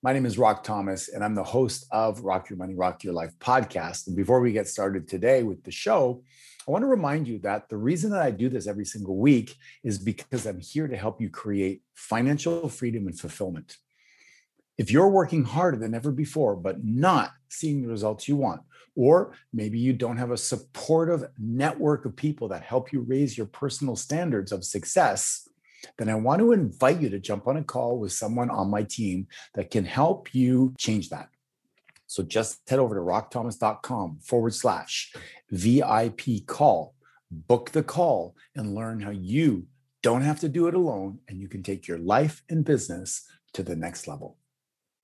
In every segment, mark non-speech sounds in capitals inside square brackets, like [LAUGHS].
My name is Rock Thomas, and I'm the host of Rock Your Money, Rock Your Life podcast. And before we get started today with the show, I want to remind you that the reason that I do this every single week is because I'm here to help you create financial freedom and fulfillment. If you're working harder than ever before, but not seeing the results you want, or maybe you don't have a supportive network of people that help you raise your personal standards of success, then I want to invite you to jump on a call with someone on my team that can help you change that. So just head over to rockthomas.com forward slash VIP call, book the call, and learn how you don't have to do it alone and you can take your life and business to the next level.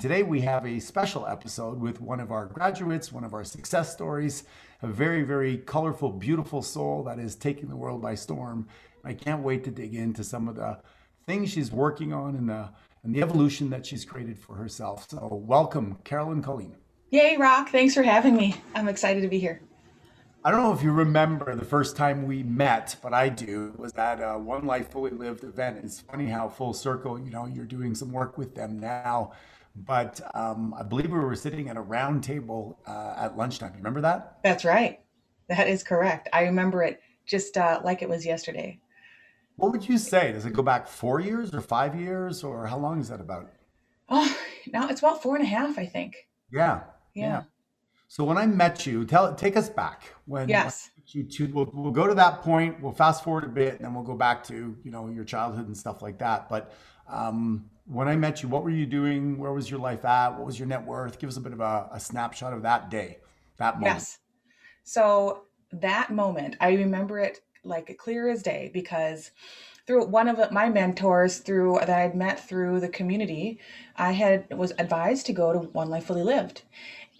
Today, we have a special episode with one of our graduates, one of our success stories, a very, very colorful, beautiful soul that is taking the world by storm I can't wait to dig into some of the things she's working on and the and the evolution that she's created for herself. So welcome, Carolyn Colleen. Yay, Rock. Thanks for having me. I'm excited to be here. I don't know if you remember the first time we met, but I do. It was at a One Life Fully Lived event. It's funny how full circle, you know, you're doing some work with them now. But um, I believe we were sitting at a round table uh, at lunchtime. You remember that? That's right. That is correct. I remember it just uh, like it was yesterday. What would you say? Does it go back four years or five years or how long is that about? Oh, now it's about four and a half, I think. Yeah. Yeah. yeah. So when I met you, tell take us back when yes. you two we'll, we'll go to that point. We'll fast forward a bit, and then we'll go back to you know your childhood and stuff like that. But um, when I met you, what were you doing? Where was your life at? What was your net worth? Give us a bit of a, a snapshot of that day, that moment. Yes. So that moment, I remember it like clear as day because through one of my mentors through that I'd met through the community, I had was advised to go to One Life Fully Lived.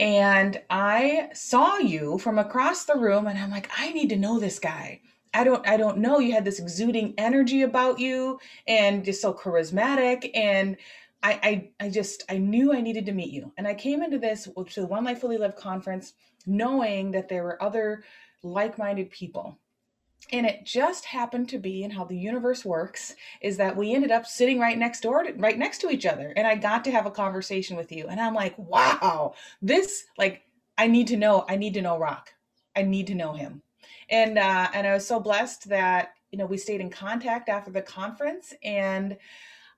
And I saw you from across the room and I'm like, I need to know this guy. I don't I don't know. You had this exuding energy about you and just so charismatic. And I I, I just I knew I needed to meet you. And I came into this to the One Life Fully Lived conference knowing that there were other like-minded people and it just happened to be and how the universe works is that we ended up sitting right next door to, right next to each other. And i got to have a conversation with you. And i'm like wow this like i need to know i need to know rock. I need to know him. And uh and i was so blessed that you know we stayed in contact after the conference and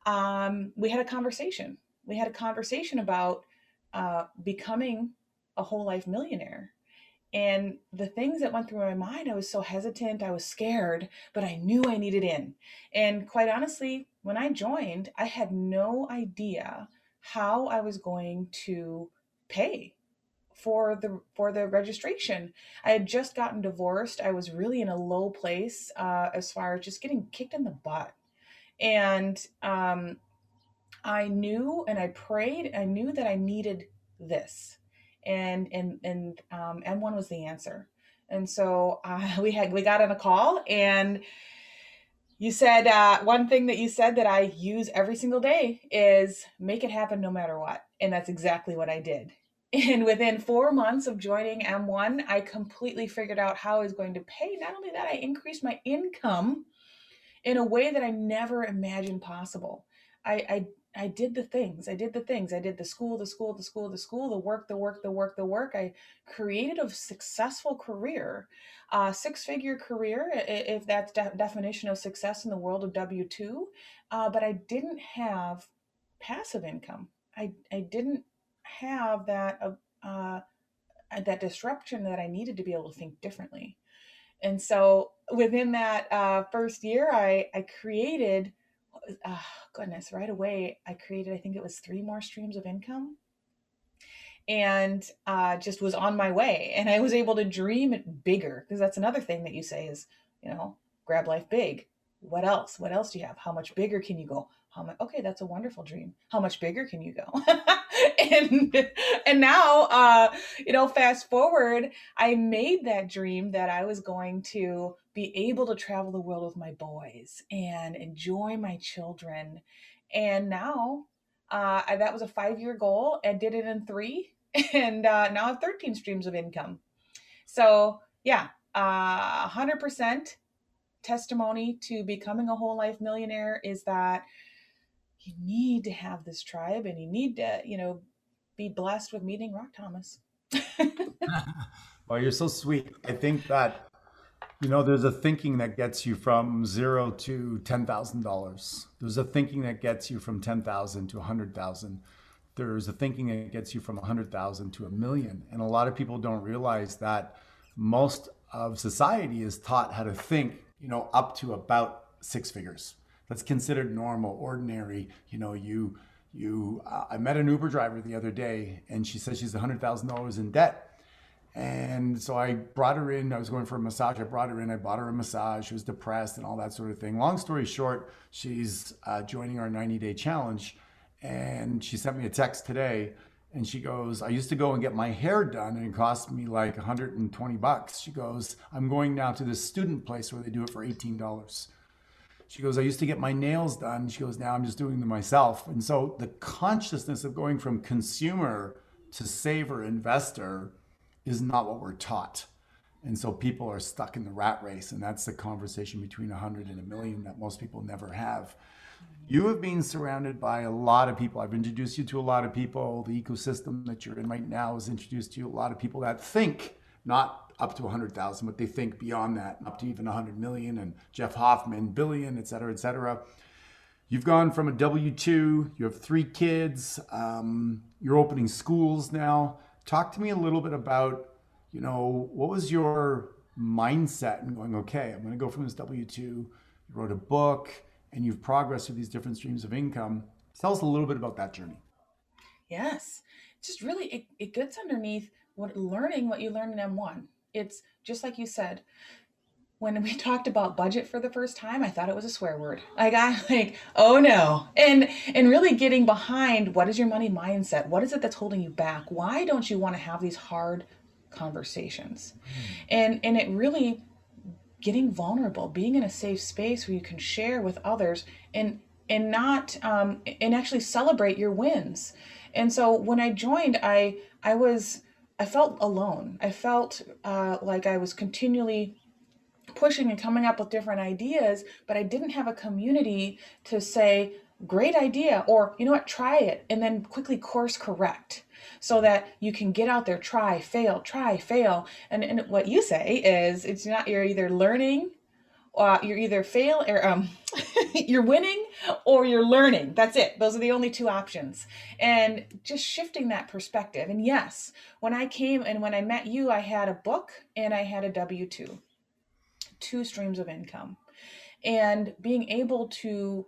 um we had a conversation. We had a conversation about uh becoming a whole life millionaire and the things that went through my mind, I was so hesitant, I was scared, but I knew I needed in. And quite honestly, when I joined, I had no idea how I was going to pay for the for the registration. I had just gotten divorced. I was really in a low place uh, as far as just getting kicked in the butt, and um, I knew and I prayed. I knew that I needed this and and and um, M1 was the answer. And so uh, [LAUGHS] we had we got on a call and you said uh, one thing that you said that I use every single day is make it happen no matter what, and that's exactly what I did. [LAUGHS] And within four months of joining M1, I completely figured out how I was going to pay. Not only that, I increased my income in a way that I never imagined possible. I, I I did the things. I did the things. I did the school, the school, the school, the school, the work, the work, the work, the work. I created a successful career, a six figure career, if that's de- definition of success in the world of W 2. Uh, but I didn't have passive income. I, I didn't have that, uh, uh, that disruption that I needed to be able to think differently. And so within that uh, first year, I, I created oh, goodness, right away, I created, I think it was three more streams of income and uh, just was on my way. And I was able to dream it bigger because that's another thing that you say is, you know, grab life big. What else? What else do you have? How much bigger can you go? How much okay that's a wonderful dream. How much bigger can you go? [LAUGHS] And and now uh you know fast forward i made that dream that i was going to be able to travel the world with my boys and enjoy my children. And now uh I, that was a five year goal and did it in three [LAUGHS] and uh now i have 13 streams of income. So yeah uh 100% testimony to becoming a whole life millionaire is that you need to have this tribe and you need to, you know, be blessed with meeting Rock Thomas. [LAUGHS] [LAUGHS] well, you're so sweet. I think that, you know, there's a thinking that gets you from zero to $10,000. There's a thinking that gets you from 10,000 to 100,000. There's a thinking that gets you from 100,000 to a million. And a lot of people don't realize that most of society is taught how to think you know, up to about six figures. That's considered normal, ordinary. You know, you you. I met an Uber driver the other day, and she says she's hundred thousand dollars in debt. And so I brought her in. I was going for a massage. I brought her in. I bought her a massage. She was depressed and all that sort of thing. Long story short, she's uh, joining our 90 day challenge. And she sent me a text today and she goes, I used to go and get my hair done and it cost me like 120 bucks. She goes, I'm going now to this student place where they do it for $18. She goes, I used to get my nails done. She goes, now I'm just doing them myself. And so the consciousness of going from consumer to saver investor is not what we're taught. And so people are stuck in the rat race. And that's the conversation between 100 and a million that most people never have you have been surrounded by a lot of people. I've introduced you to a lot of people. The ecosystem that you're in right now has introduced to you a lot of people that think not up to 100,000, but they think beyond that, up to even 100 million, and Jeff Hoffman, billion, et cetera, et cetera. You've gone from a W 2, you have three kids, um, you're opening schools now. Talk to me a little bit about, you know, what was your mindset and going, okay, I'm going to go from this W 2. You wrote a book and you've progressed through these different streams of income. Tell us a little bit about that journey. Yes, just really it, it gets underneath what learning what you learned in M1. It's just like you said. When we [LAUGHS] talked about budget for the first time, I thought it was a swear word. I got [LAUGHS] like, oh no. And and really getting behind what is your money mindset? What is it that's holding you back? Why don't you want to have these hard conversations? Mm. And and it really getting vulnerable, being in a safe space where you can share with others and and not um, and actually celebrate your wins. And so when I joined, I I was I felt alone. I felt uh, like I was continually pushing and coming up with different ideas, but I didn't have a community to say, great idea, or you know what, try it, and then quickly course correct so that you can get out there, try, fail, try, fail. And, and what you say is it's not, you're either learning uh, you're either fail or um, [LAUGHS] you're winning or you're learning. That's it. Those are the only two options. And just shifting that perspective. And yes, when I came and when I met you, I had a book and I had a W 2, two streams of income. And being able to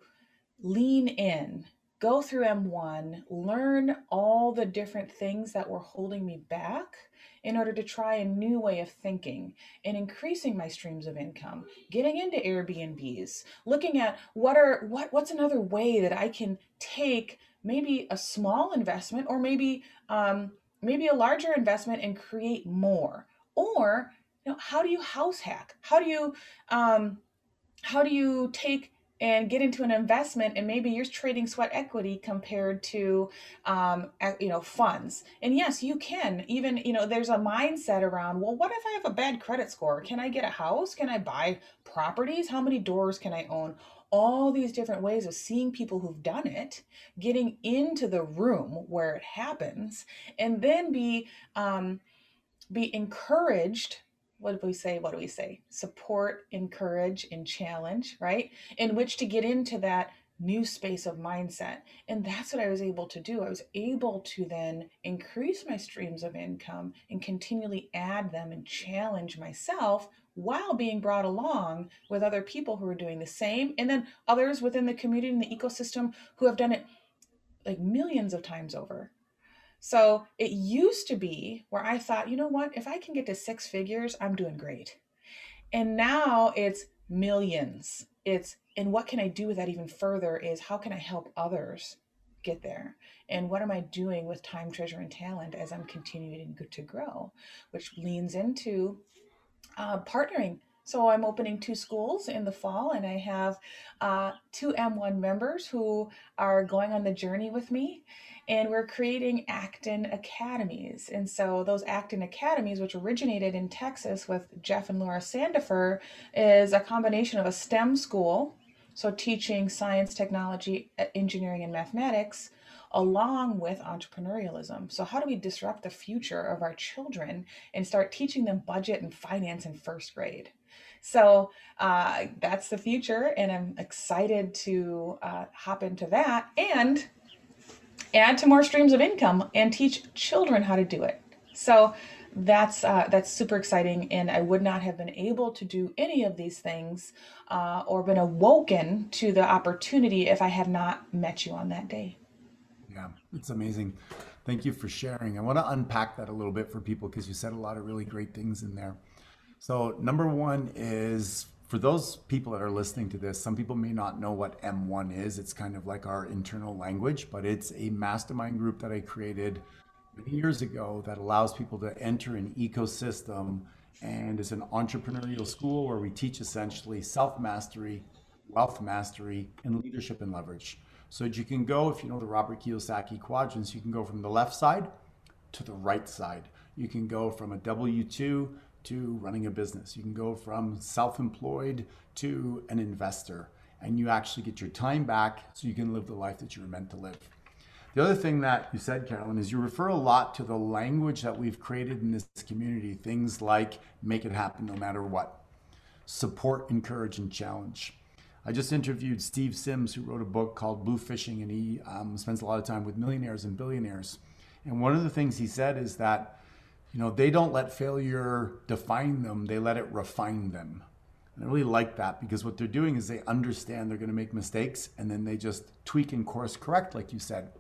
lean in go through M1, learn all the different things that were holding me back in order to try a new way of thinking and increasing my streams of income, getting into Airbnbs, looking at what are what what's another way that I can take maybe a small investment or maybe um, maybe a larger investment and create more? Or you know how do you house hack? How do you um, how do you take and get into an investment and maybe you're trading sweat equity compared to um, you know funds. And yes you can. Even you know there's a mindset around well what if i have a bad credit score? Can i get a house? Can i buy properties? How many doors can i own? All these different ways of seeing people who've done it getting into the room where it happens and then be um, be encouraged what do we say? What do we say? Support, encourage, and challenge, right? In which to get into that new space of mindset. And that's what I was able to do. I was able to then increase my streams of income and continually add them and challenge myself while being brought along with other people who are doing the same. And then others within the community and the ecosystem who have done it like millions of times over. So it used to be where I thought, you know what, if I can get to six figures, I'm doing great. And now it's millions. it's and what can I do with that even further is how can I help others get there? And what am I doing with time, treasure, and talent as I'm continuing to grow? Which leans into uh, partnering so I'm opening two schools in the fall, and I have uh, two M1 members who are going on the journey with me. And we're creating Acton Academies. And so those Acton Academies, which originated in Texas with Jeff and Laura Sandefer, is a combination of a STEM school, so teaching science, technology, engineering, and mathematics, along with entrepreneurialism. So, how do we disrupt the future of our children and start teaching them budget and finance in first grade? So uh, that's the future, and I'm excited to uh, hop into that and add to more streams of income and teach children how to do it. So that's uh, that's super exciting, and I would not have been able to do any of these things uh, or been awoken to the opportunity if I had not met you on that day. Yeah, it's amazing. Thank you for sharing. I want to unpack that a little bit for people because you said a lot of really great things in there. So, number one is for those people that are listening to this, some people may not know what M1 is. It's kind of like our internal language, but it's a mastermind group that I created many years ago that allows people to enter an ecosystem. And it's an entrepreneurial school where we teach essentially self mastery, wealth mastery, and leadership and leverage. So you can go, if you know the Robert Kiyosaki quadrants, you can go from the left side to the right side. You can go from a W 2 to running a business. You can go from self employed to an investor, and you actually get your time back so you can live the life that you were meant to live. The other thing that you said, Carolyn, is you refer a lot to the language that we've created in this community. Things like make it happen no matter what, support, encourage, and challenge. I just interviewed Steve Sims, who wrote a book called Bluefishing, and he um, spends a lot of time with millionaires and billionaires. And one of the things he said is that you know, they don't let failure define them, they let it refine them. And I really like that because what they're doing is they understand they're going to make mistakes and then they just tweak and course correct, like you said.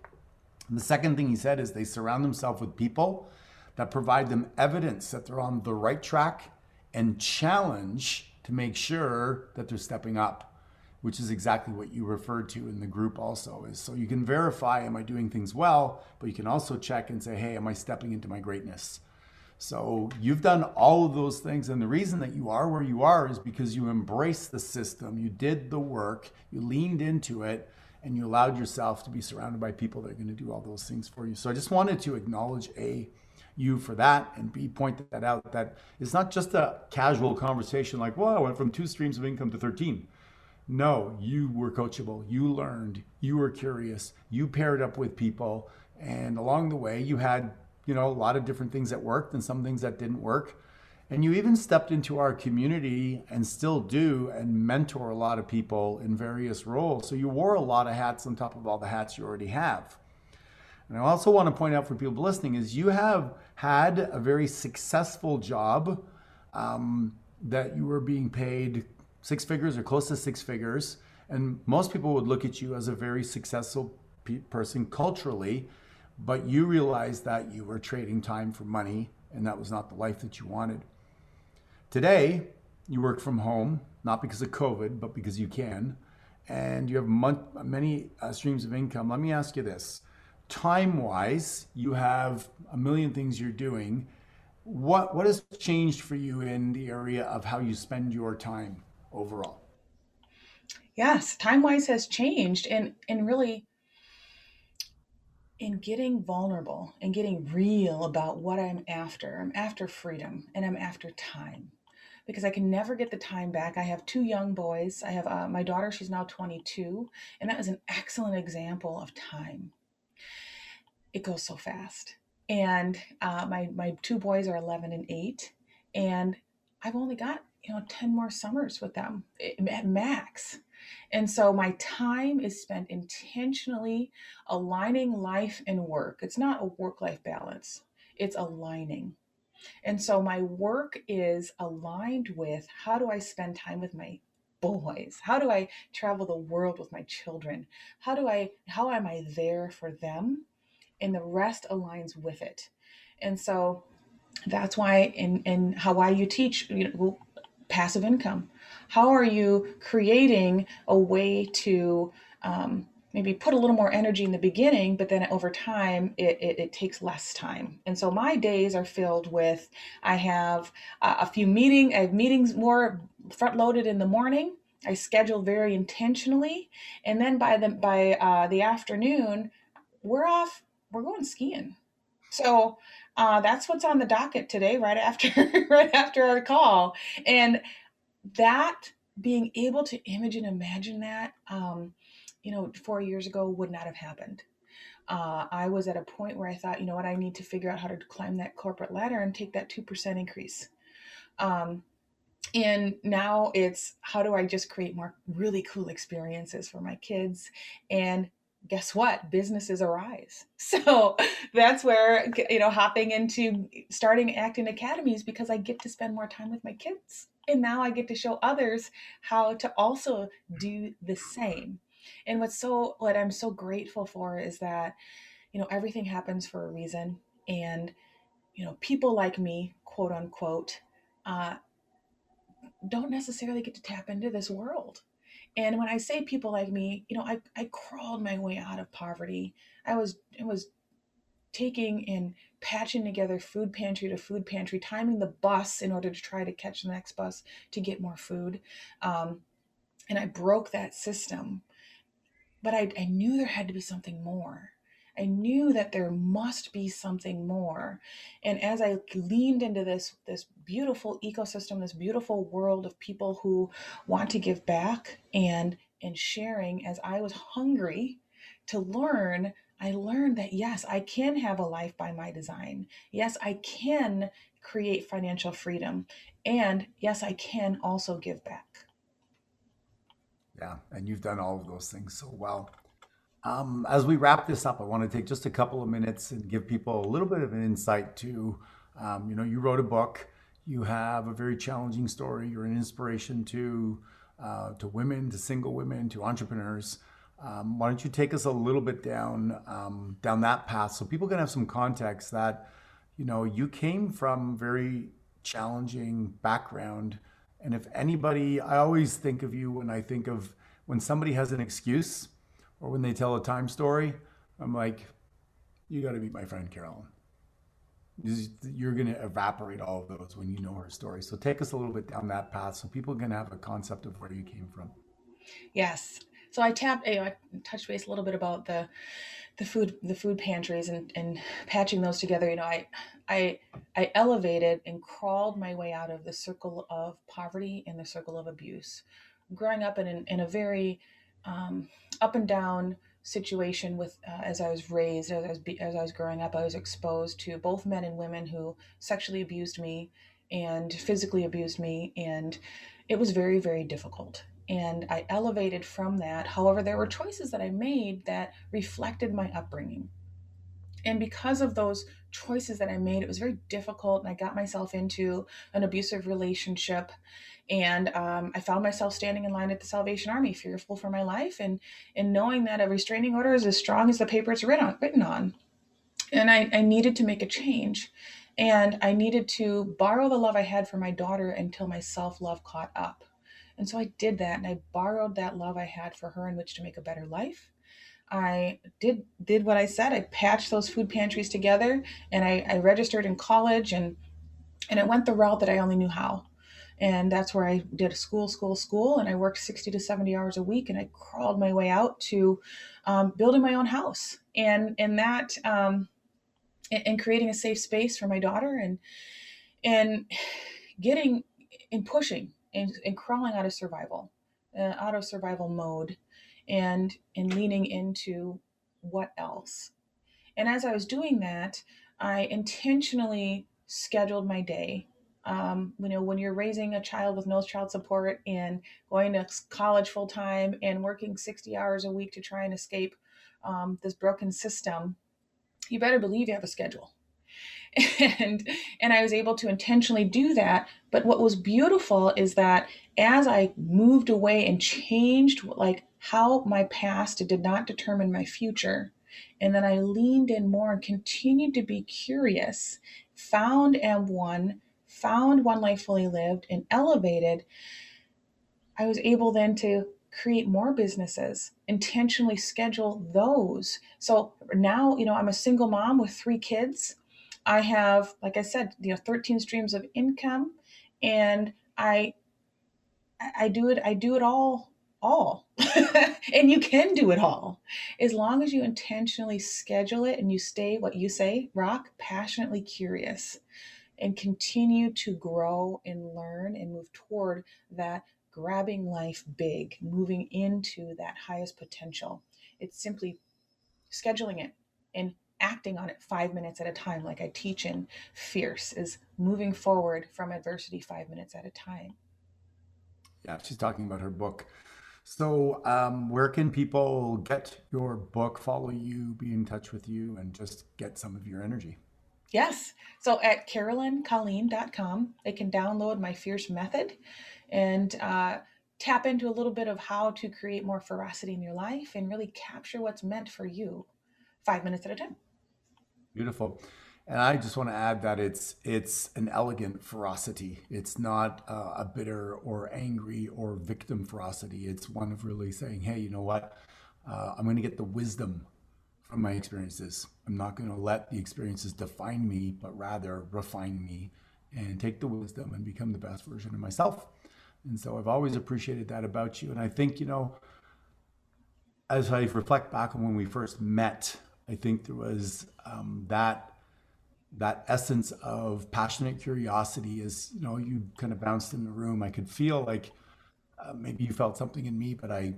And the second thing he said is they surround themselves with people that provide them evidence that they're on the right track and challenge to make sure that they're stepping up which is exactly what you referred to in the group also is so you can verify am i doing things well but you can also check and say hey am i stepping into my greatness so you've done all of those things. And the reason that you are where you are is because you embraced the system, you did the work, you leaned into it, and you allowed yourself to be surrounded by people that are going to do all those things for you. So I just wanted to acknowledge A, you for that, and B, point that out that it's not just a casual conversation like, well, I went from two streams of income to 13. No, you were coachable. You learned. You were curious. You paired up with people. And along the way, you had you know, a lot of different things that worked and some things that didn't work. And you even stepped into our community and still do and mentor a lot of people in various roles. So you wore a lot of hats on top of all the hats you already have. And I also want to point out for people listening is you have had a very successful job um, that you were being paid six figures or close to six figures. And most people would look at you as a very successful pe- person culturally but you realized that you were trading time for money and that was not the life that you wanted. Today, you work from home, not because of COVID, but because you can, and you have mon- many uh, streams of income. Let me ask you this time wise, you have a million things you're doing. What, what has changed for you in the area of how you spend your time overall? Yes, time wise has changed. And, and really, in getting vulnerable and getting real about what I'm after. I'm after freedom and I'm after time because I can never get the time back. I have two young boys. I have uh, my daughter, she's now 22, and that is an excellent example of time. It goes so fast. And uh, my, my two boys are 11 and 8, and I've only got, you know, 10 more summers with them eh, at max. And so my time is spent intentionally aligning life and work. It's not a work life balance, it's aligning. And so my work is aligned with how do I spend time with my boys? How do I travel the world with my children? How do I how am I there for them? And the rest aligns with it. And so that's why in in Hawaii you teach you know passive income? How are you creating a way to um, maybe put a little more energy in the beginning, but then over time it, it, it takes less time. And so my days are filled with I have uh, a few meeting, I have meetings more front loaded in the morning. I schedule very intentionally, and then by the by uh, the afternoon, we're off. We're going skiing. So uh, that's what's on the docket today, right after [LAUGHS] right after our call, and that being able to image and imagine that um, you know, four years ago would not have happened. Uh, I was at a point where I thought, you know what, I need to figure out how to climb that corporate ladder and take that 2% increase. Um, and now it's how do I just create more really cool experiences for my kids? And guess what? Businesses arise. [LAUGHS] So that's where, you know, hopping into starting Acton Academies because I get to spend more time with my kids. And now I get to show others how to also do the same. And what's so what I'm so grateful for is that, you know, everything happens for a reason. And, you know, people like me, quote unquote, uh, don't necessarily get to tap into this world. And when I say people like me, you know, I, I crawled my way out of poverty. I was it was taking and patching together food pantry to food pantry, timing the bus in order to try to catch the next bus to get more food. Um, and I broke that system but I, I knew there had to be something more. I knew that there must be something more. And as I leaned into this this beautiful ecosystem, this beautiful world of people who want to give back and and sharing as I was hungry to learn, I learned that yes, I can have a life by my design. Yes, I can create financial freedom. And yes, I can also give back. Yeah, and you've done all of those things so well. Um, as we wrap this up, I want to take just a couple of minutes and give people a little bit of an insight to, um, you know, you wrote a book, you have a very challenging story, you're an inspiration to uh, to women, to single women, to entrepreneurs. Um, why don't you take us a little bit down um, down that path so people can have some context that, you know, you came from very challenging background and if anybody, I always think of you when I think of when somebody has an excuse or when they tell a time story, I'm like, you got to meet my friend Carolyn. You're going to evaporate all of those when you know her story. So take us a little bit down that path so people can have a concept of where you came from. Yes. So I tapped, you know, I touched base a little bit about the the food the food pantries and, and patching those together you know i i i elevated and crawled my way out of the circle of poverty and the circle of abuse. Growing up in, an, in a very um, up and down situation with uh, as i was raised as I was, as I was growing up i was exposed to both men and women who sexually abused me and physically abused me and it was very very difficult and I elevated from that. However, there were choices that I made that reflected my upbringing. And because of those choices that I made, it was very difficult. And I got myself into an abusive relationship. And um, I found myself standing in line at the Salvation Army, fearful for my life, and, and knowing that a restraining order is as strong as the paper it's written on. Written on. And I, I needed to make a change. And I needed to borrow the love I had for my daughter until my self love caught up. And so I did that and I borrowed that love I had for her in which to make a better life. I did did what I said. I patched those food pantries together and I, I registered in college and and it went the route that I only knew how. And that's where I did school, school, school, and I worked 60 to 70 hours a week, and I crawled my way out to um, building my own house, and and that um, and, and creating a safe space for my daughter, and and getting and pushing and, and crawling out of survival, uh, out of survival mode, and and leaning into what else. And as I was doing that, I intentionally scheduled my day. Um, you know, when you're raising a child with no child support and going to college full time and working 60 hours a week to try and escape um, this broken system, you better believe you have a schedule [LAUGHS] and and I was able to intentionally do that. But what was beautiful is that as I moved away and changed like how my past did not determine my future, and then I leaned in more and continued to be curious, found and won found One Life Fully Lived and elevated, I was able then to create more businesses, intentionally schedule those. So now, you know, I'm a single mom with three kids. I have, like I said, you know, 13 streams of income and I I do it I do it all all. [LAUGHS] and you can do it all as long as you intentionally schedule it and you stay what you say, rock, passionately curious and continue to grow and learn and move toward that grabbing life big, moving into that highest potential. It's simply scheduling it and acting on it five minutes at a time, like I teach in Fierce, is moving forward from adversity five minutes at a time. Yeah, she's talking about her book. So, um, where can people get your book, follow you, be in touch with you, and just get some of your energy? Yes. So at carolyncolleen.com, they can download my Fierce Method and uh, tap into a little bit of how to create more ferocity in your life and really capture what's meant for you five minutes at a time. Beautiful. And I just want to add that it's it's an elegant ferocity. It's not uh, a bitter or angry or victim ferocity. It's one of really saying, "Hey, you know what? Uh, I'm going to get the wisdom from my experiences. I'm not going to let the experiences define me, but rather refine me and take the wisdom and become the best version of myself. And so I've always appreciated that about you. And I think, you know, as I reflect back on when we first met, I think there was um, that that essence of passionate curiosity as you know you kind of bounced in the room i could feel like uh, maybe you felt something in me but i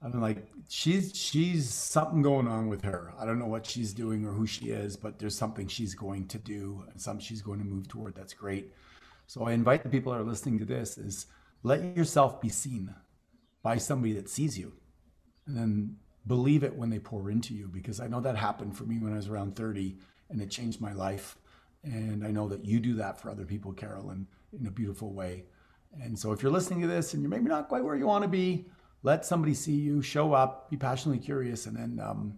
I'm like, she's she's something going on with her. I don't know what she's doing or who she is, but there's something she's going to do and something she's going to move toward. That's great. So I invite the people that are listening to this is let yourself be seen by somebody that sees you. And then believe it when they pour into you because I know that happened for me when I was around 30 and it changed my life. And I know that you do that for other people, Carolyn, in a beautiful way. And so if you're listening to this and you're maybe not quite where you want to be, let somebody see you, show up, be passionately curious, and then um,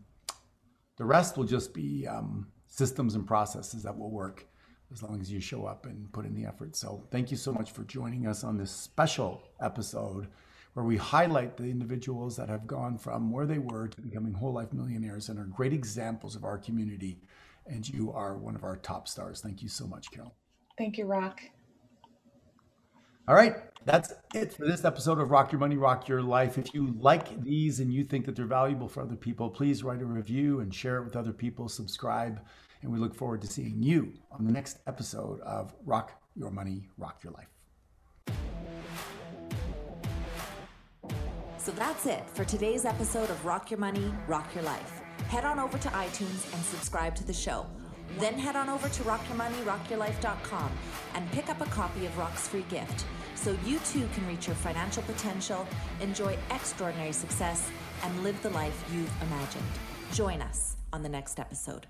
the rest will just be um, systems and processes that will work as long as you show up and put in the effort. So, thank you so much for joining us on this special episode where we highlight the individuals that have gone from where they were to becoming whole life millionaires and are great examples of our community. And you are one of our top stars. Thank you so much, Carol. Thank you, Rock. All right, that's it for this episode of Rock Your Money, Rock Your Life. If you like these and you think that they're valuable for other people, please write a review and share it with other people. Subscribe, and we look forward to seeing you on the next episode of Rock Your Money, Rock Your Life. So that's it for today's episode of Rock Your Money, Rock Your Life. Head on over to iTunes and subscribe to the show. Then head on over to rockyourmoneyrockyourlife.com and pick up a copy of Rock's free gift so you too can reach your financial potential, enjoy extraordinary success, and live the life you've imagined. Join us on the next episode.